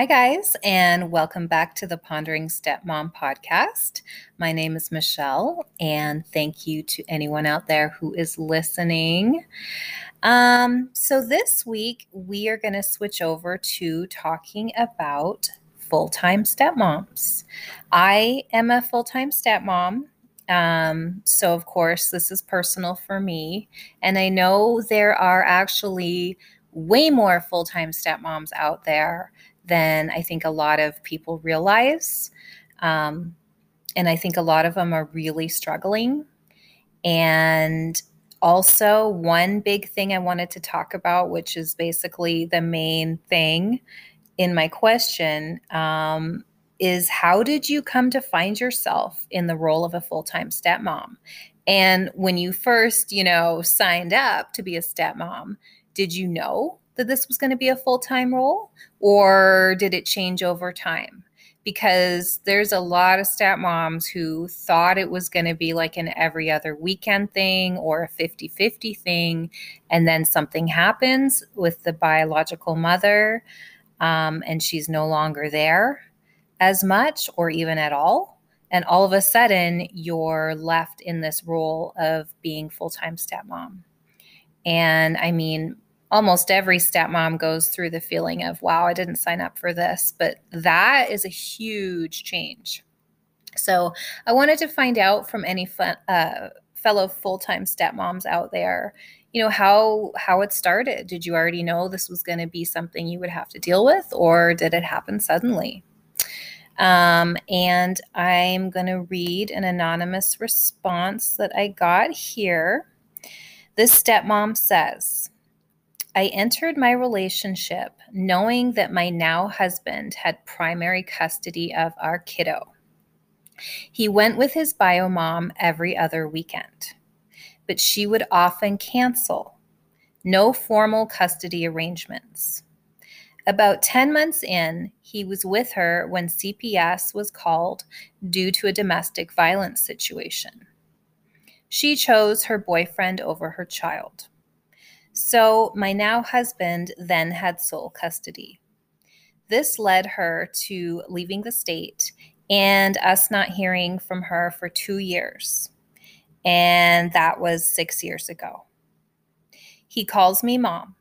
Hi, guys, and welcome back to the Pondering Stepmom podcast. My name is Michelle, and thank you to anyone out there who is listening. Um, so, this week we are going to switch over to talking about full time stepmoms. I am a full time stepmom. Um, so, of course, this is personal for me. And I know there are actually way more full time stepmoms out there than I think a lot of people realize. Um, and I think a lot of them are really struggling. And also, one big thing I wanted to talk about, which is basically the main thing in my question, um, is how did you come to find yourself in the role of a full time stepmom? And when you first, you know, signed up to be a stepmom, did you know that this was going to be a full time role, or did it change over time? Because there's a lot of stat stepmoms who thought it was going to be like an every other weekend thing or a 50 50 thing. And then something happens with the biological mother, um, and she's no longer there as much or even at all. And all of a sudden, you're left in this role of being full time stepmom. And I mean, almost every stepmom goes through the feeling of, wow, I didn't sign up for this. But that is a huge change. So I wanted to find out from any uh, fellow full-time stepmoms out there, you know, how how it started. Did you already know this was going to be something you would have to deal with, or did it happen suddenly? Um, and I'm going to read an anonymous response that I got here. This stepmom says, I entered my relationship knowing that my now husband had primary custody of our kiddo. He went with his bio mom every other weekend, but she would often cancel. No formal custody arrangements. About 10 months in, he was with her when CPS was called due to a domestic violence situation. She chose her boyfriend over her child. So, my now husband then had sole custody. This led her to leaving the state and us not hearing from her for two years. And that was six years ago. He calls me mom.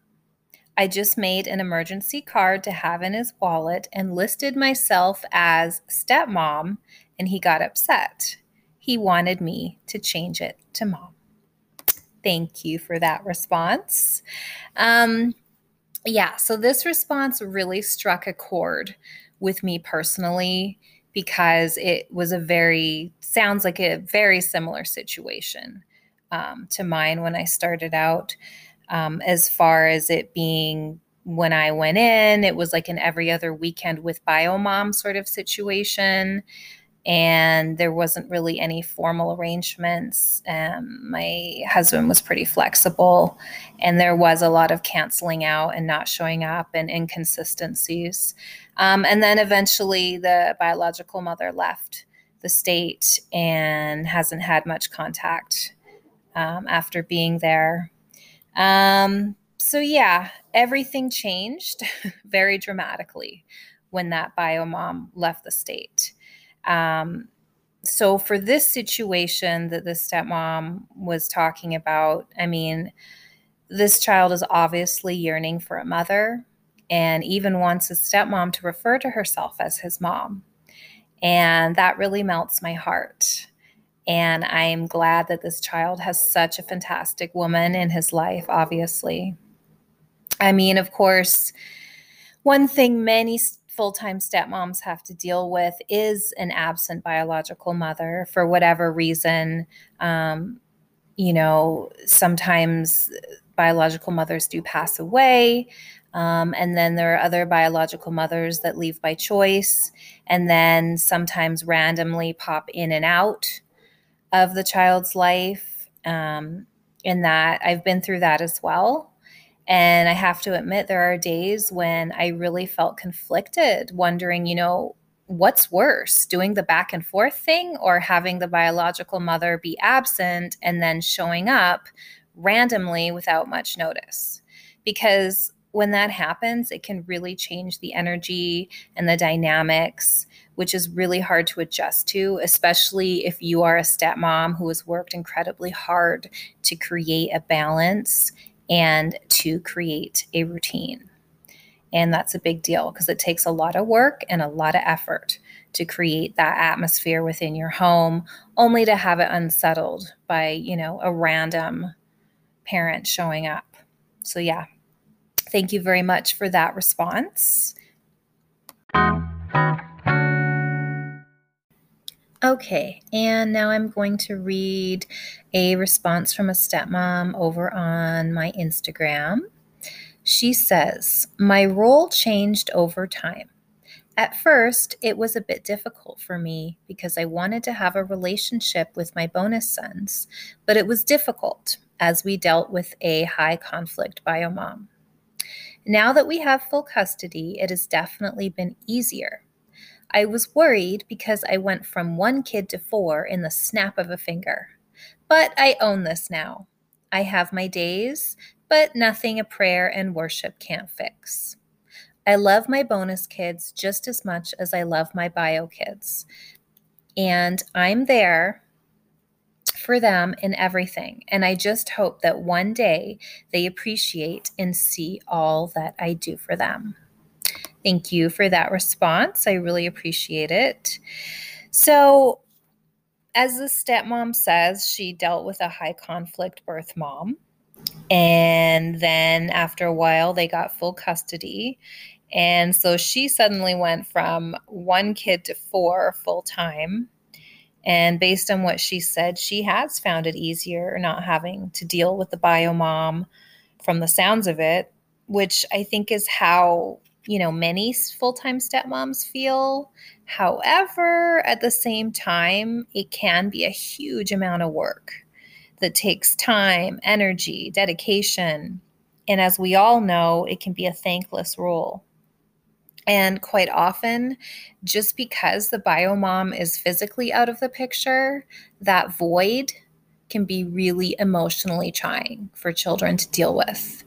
I just made an emergency card to have in his wallet and listed myself as stepmom, and he got upset. He wanted me to change it to mom. Thank you for that response. Um, yeah, so this response really struck a chord with me personally because it was a very, sounds like a very similar situation um, to mine when I started out. Um, as far as it being when I went in, it was like an every other weekend with bio mom sort of situation and there wasn't really any formal arrangements. Um, my husband was pretty flexible, and there was a lot of canceling out and not showing up and inconsistencies. Um, and then eventually, the biological mother left the state and hasn't had much contact um, after being there. Um, so, yeah, everything changed very dramatically when that bio mom left the state. Um, so for this situation that the stepmom was talking about, I mean, this child is obviously yearning for a mother and even wants his stepmom to refer to herself as his mom. And that really melts my heart. And I'm glad that this child has such a fantastic woman in his life, obviously. I mean, of course, one thing many full time stepmoms have to deal with is an absent biological mother for whatever reason. Um, you know, sometimes biological mothers do pass away. Um, and then there are other biological mothers that leave by choice and then sometimes randomly pop in and out of the child's life. Um, in that I've been through that as well. And I have to admit, there are days when I really felt conflicted, wondering, you know, what's worse, doing the back and forth thing or having the biological mother be absent and then showing up randomly without much notice? Because when that happens, it can really change the energy and the dynamics, which is really hard to adjust to, especially if you are a stepmom who has worked incredibly hard to create a balance and to create a routine. And that's a big deal because it takes a lot of work and a lot of effort to create that atmosphere within your home, only to have it unsettled by, you know, a random parent showing up. So, yeah, thank you very much for that response. Okay, and now I'm going to read a response from a stepmom over on my Instagram. She says, My role changed over time. At first, it was a bit difficult for me because I wanted to have a relationship with my bonus sons, but it was difficult as we dealt with a high conflict bio mom. Now that we have full custody, it has definitely been easier. I was worried because I went from one kid to four in the snap of a finger. But I own this now. I have my days, but nothing a prayer and worship can't fix. I love my bonus kids just as much as I love my bio kids. And I'm there for them in everything. And I just hope that one day they appreciate and see all that I do for them. Thank you for that response. I really appreciate it. So, as the stepmom says, she dealt with a high conflict birth mom. And then after a while, they got full custody. And so she suddenly went from one kid to four full time. And based on what she said, she has found it easier not having to deal with the bio mom from the sounds of it, which I think is how, you know, many full time stepmoms feel. However, at the same time, it can be a huge amount of work that takes time, energy, dedication. And as we all know, it can be a thankless role. And quite often, just because the bio mom is physically out of the picture, that void can be really emotionally trying for children to deal with.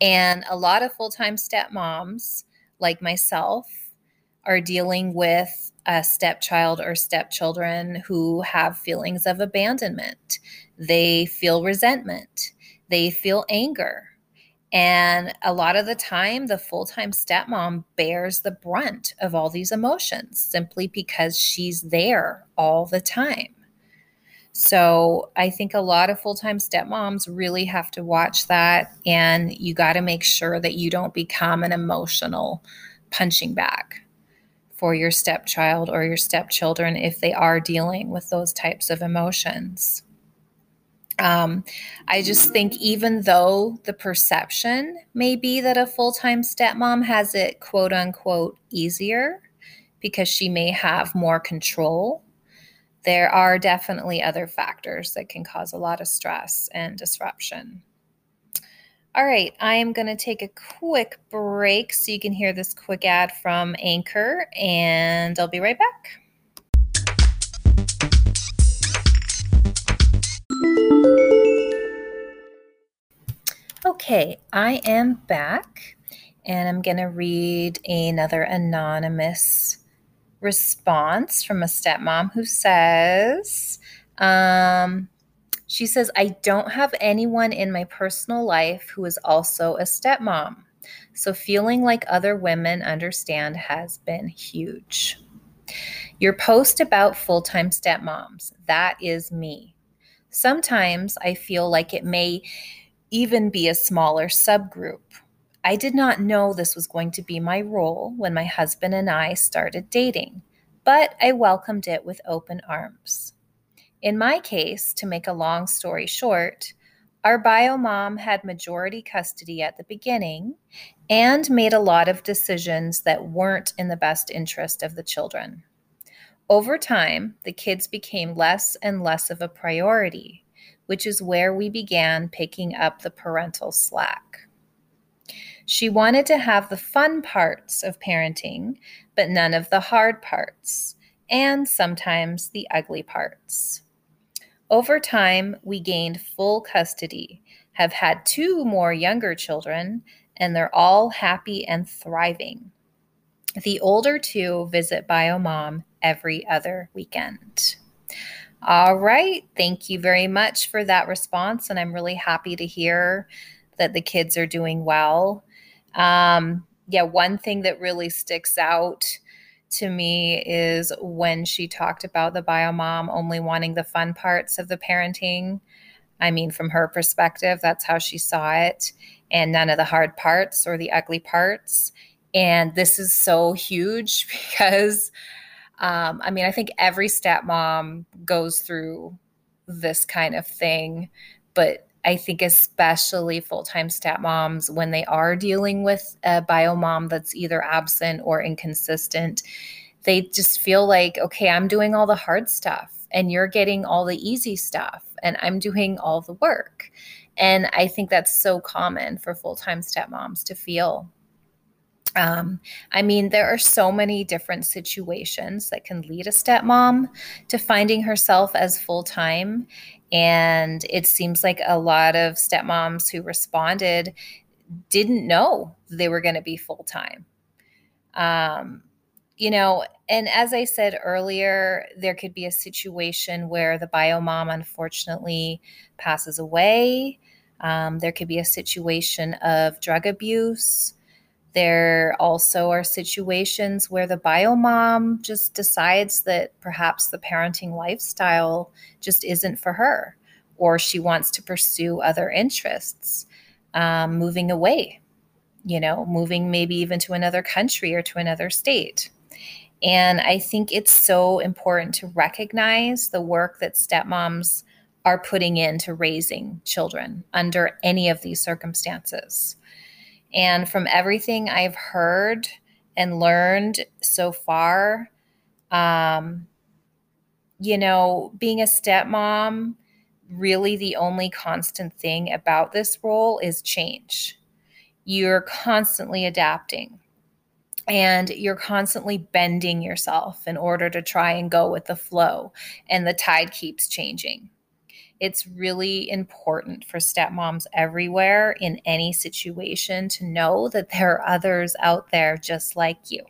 And a lot of full time stepmoms, like myself, are dealing with a stepchild or stepchildren who have feelings of abandonment. They feel resentment, they feel anger, and a lot of the time, the full time stepmom bears the brunt of all these emotions simply because she's there all the time. So I think a lot of full time stepmoms really have to watch that. And you got to make sure that you don't become an emotional punching bag for your stepchild or your stepchildren if they are dealing with those types of emotions. Um, I just think even though the perception may be that a full time stepmom has it quote unquote easier because she may have more control, there are definitely other factors that can cause a lot of stress and disruption. All right, I am going to take a quick break so you can hear this quick ad from Anchor, and I'll be right back. Okay, I am back and I'm going to read another anonymous response from a stepmom who says, um, she says, I don't have anyone in my personal life who is also a stepmom. So feeling like other women understand has been huge. Your post about full time stepmoms, that is me. Sometimes I feel like it may even be a smaller subgroup. I did not know this was going to be my role when my husband and I started dating, but I welcomed it with open arms. In my case, to make a long story short, our bio mom had majority custody at the beginning and made a lot of decisions that weren't in the best interest of the children. Over time, the kids became less and less of a priority, which is where we began picking up the parental slack. She wanted to have the fun parts of parenting, but none of the hard parts, and sometimes the ugly parts. Over time, we gained full custody, have had two more younger children, and they're all happy and thriving. The older two visit BioMom every other weekend. All right. Thank you very much for that response. And I'm really happy to hear that the kids are doing well. Um, yeah, one thing that really sticks out to me is when she talked about the bio mom only wanting the fun parts of the parenting. I mean, from her perspective, that's how she saw it, and none of the hard parts or the ugly parts. And this is so huge because um, I mean, I think every stepmom goes through this kind of thing, but I think especially full-time stepmoms when they are dealing with a bio mom that's either absent or inconsistent, they just feel like, okay, I'm doing all the hard stuff and you're getting all the easy stuff and I'm doing all the work. And I think that's so common for full-time stepmoms to feel um, I mean, there are so many different situations that can lead a stepmom to finding herself as full time. And it seems like a lot of stepmoms who responded didn't know they were going to be full time. Um, you know, and as I said earlier, there could be a situation where the bio mom unfortunately passes away. Um, there could be a situation of drug abuse. There also are situations where the bio mom just decides that perhaps the parenting lifestyle just isn't for her, or she wants to pursue other interests, um, moving away, you know, moving maybe even to another country or to another state. And I think it's so important to recognize the work that stepmoms are putting into raising children under any of these circumstances. And from everything I've heard and learned so far, um, you know, being a stepmom, really the only constant thing about this role is change. You're constantly adapting and you're constantly bending yourself in order to try and go with the flow, and the tide keeps changing it's really important for stepmoms everywhere in any situation to know that there are others out there just like you.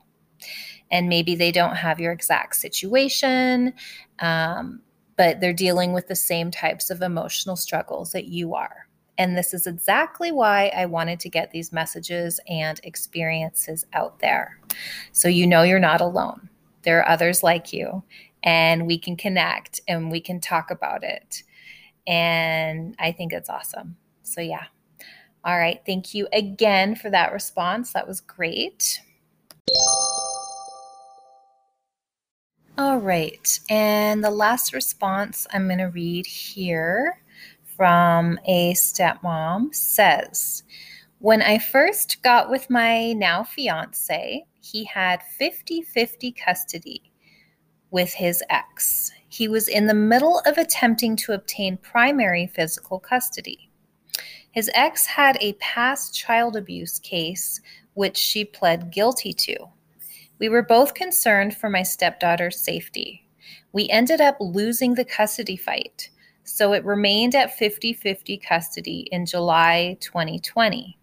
And maybe they don't have your exact situation, um, but they're dealing with the same types of emotional struggles that you are. And this is exactly why I wanted to get these messages and experiences out there. So you know you're not alone. There are others like you, and we can connect and we can talk about it. And I think it's awesome. So, yeah. All right. Thank you again for that response. That was great. All right. And the last response I'm going to read here from a stepmom says, When I first got with my now fiance, he had 50 50 custody with his ex he was in the middle of attempting to obtain primary physical custody. His ex had a past child abuse case, which she pled guilty to. We were both concerned for my stepdaughter's safety. We ended up losing the custody fight, so it remained at 50 50 custody in July 2020.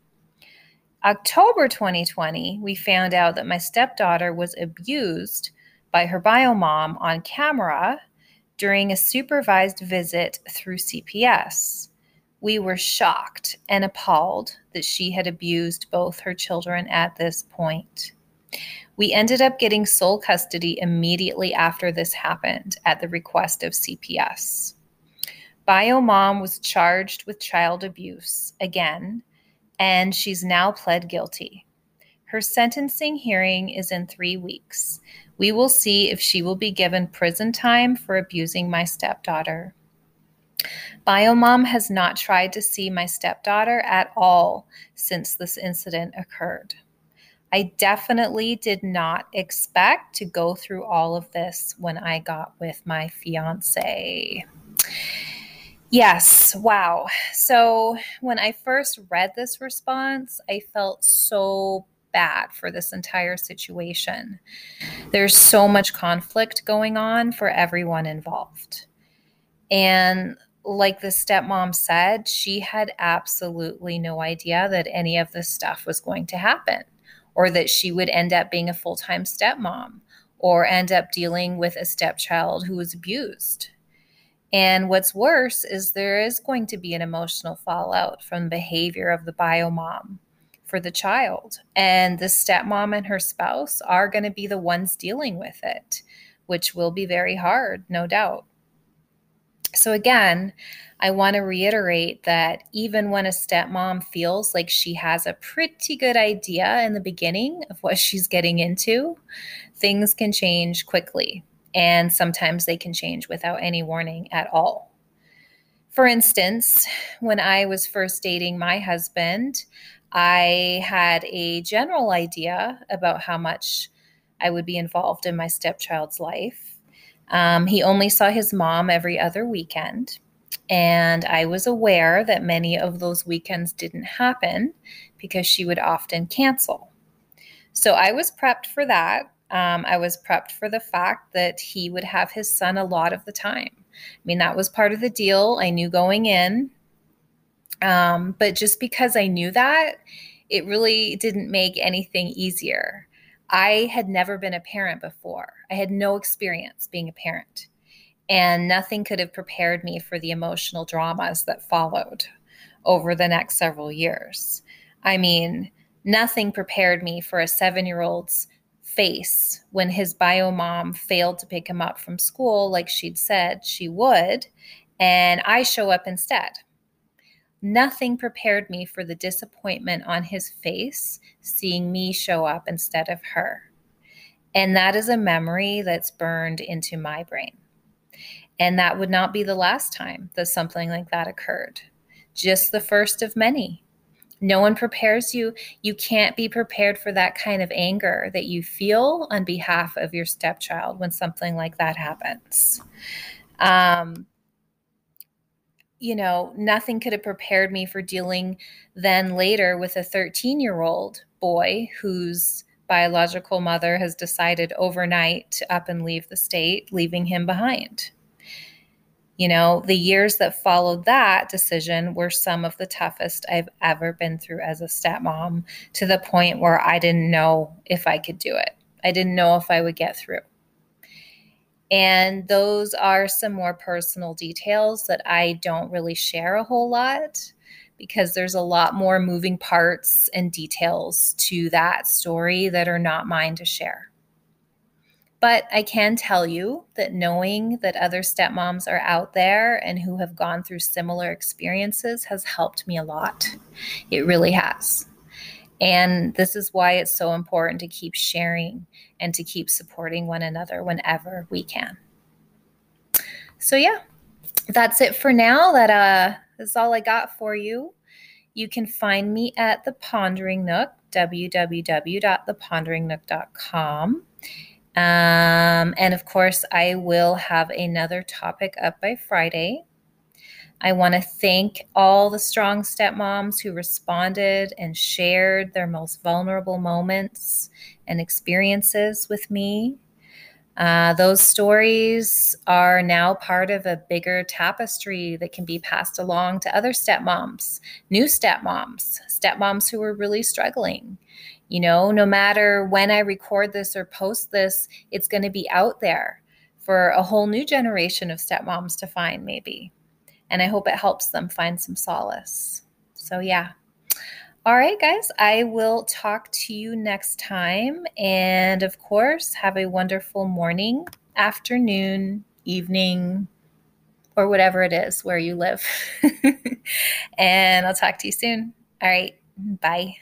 October 2020, we found out that my stepdaughter was abused by her bio mom on camera during a supervised visit through CPS. We were shocked and appalled that she had abused both her children at this point. We ended up getting sole custody immediately after this happened at the request of CPS. Bio mom was charged with child abuse again, and she's now pled guilty. Her sentencing hearing is in three weeks. We will see if she will be given prison time for abusing my stepdaughter. Biomom has not tried to see my stepdaughter at all since this incident occurred. I definitely did not expect to go through all of this when I got with my fiance. Yes, wow. So when I first read this response, I felt so for this entire situation. There's so much conflict going on for everyone involved. And like the stepmom said, she had absolutely no idea that any of this stuff was going to happen or that she would end up being a full time stepmom or end up dealing with a stepchild who was abused. And what's worse is there is going to be an emotional fallout from the behavior of the bio mom for the child. And the stepmom and her spouse are going to be the ones dealing with it, which will be very hard, no doubt. So, again, I want to reiterate that even when a stepmom feels like she has a pretty good idea in the beginning of what she's getting into, things can change quickly. And sometimes they can change without any warning at all. For instance, when I was first dating my husband, I had a general idea about how much I would be involved in my stepchild's life. Um, he only saw his mom every other weekend. And I was aware that many of those weekends didn't happen because she would often cancel. So I was prepped for that. Um, I was prepped for the fact that he would have his son a lot of the time. I mean, that was part of the deal. I knew going in. Um, but just because I knew that, it really didn't make anything easier. I had never been a parent before, I had no experience being a parent. And nothing could have prepared me for the emotional dramas that followed over the next several years. I mean, nothing prepared me for a seven year old's face when his bio mom failed to pick him up from school like she'd said she would, and I show up instead. Nothing prepared me for the disappointment on his face seeing me show up instead of her. And that is a memory that's burned into my brain. And that would not be the last time that something like that occurred, just the first of many. No one prepares you. You can't be prepared for that kind of anger that you feel on behalf of your stepchild when something like that happens. Um, you know, nothing could have prepared me for dealing then later with a 13 year old boy whose biological mother has decided overnight to up and leave the state, leaving him behind. You know, the years that followed that decision were some of the toughest I've ever been through as a stepmom to the point where I didn't know if I could do it. I didn't know if I would get through. And those are some more personal details that I don't really share a whole lot because there's a lot more moving parts and details to that story that are not mine to share. But I can tell you that knowing that other stepmoms are out there and who have gone through similar experiences has helped me a lot. It really has. And this is why it's so important to keep sharing and to keep supporting one another whenever we can. So, yeah, that's it for now. That uh, is all I got for you. You can find me at the Pondering Nook, www.theponderingnook.com. Um, and of course, I will have another topic up by Friday. I want to thank all the strong stepmoms who responded and shared their most vulnerable moments and experiences with me. Uh, those stories are now part of a bigger tapestry that can be passed along to other stepmoms, new stepmoms, stepmoms who are really struggling. You know, no matter when I record this or post this, it's going to be out there for a whole new generation of stepmoms to find, maybe. And I hope it helps them find some solace. So, yeah. All right, guys, I will talk to you next time. And of course, have a wonderful morning, afternoon, evening, or whatever it is where you live. and I'll talk to you soon. All right, bye.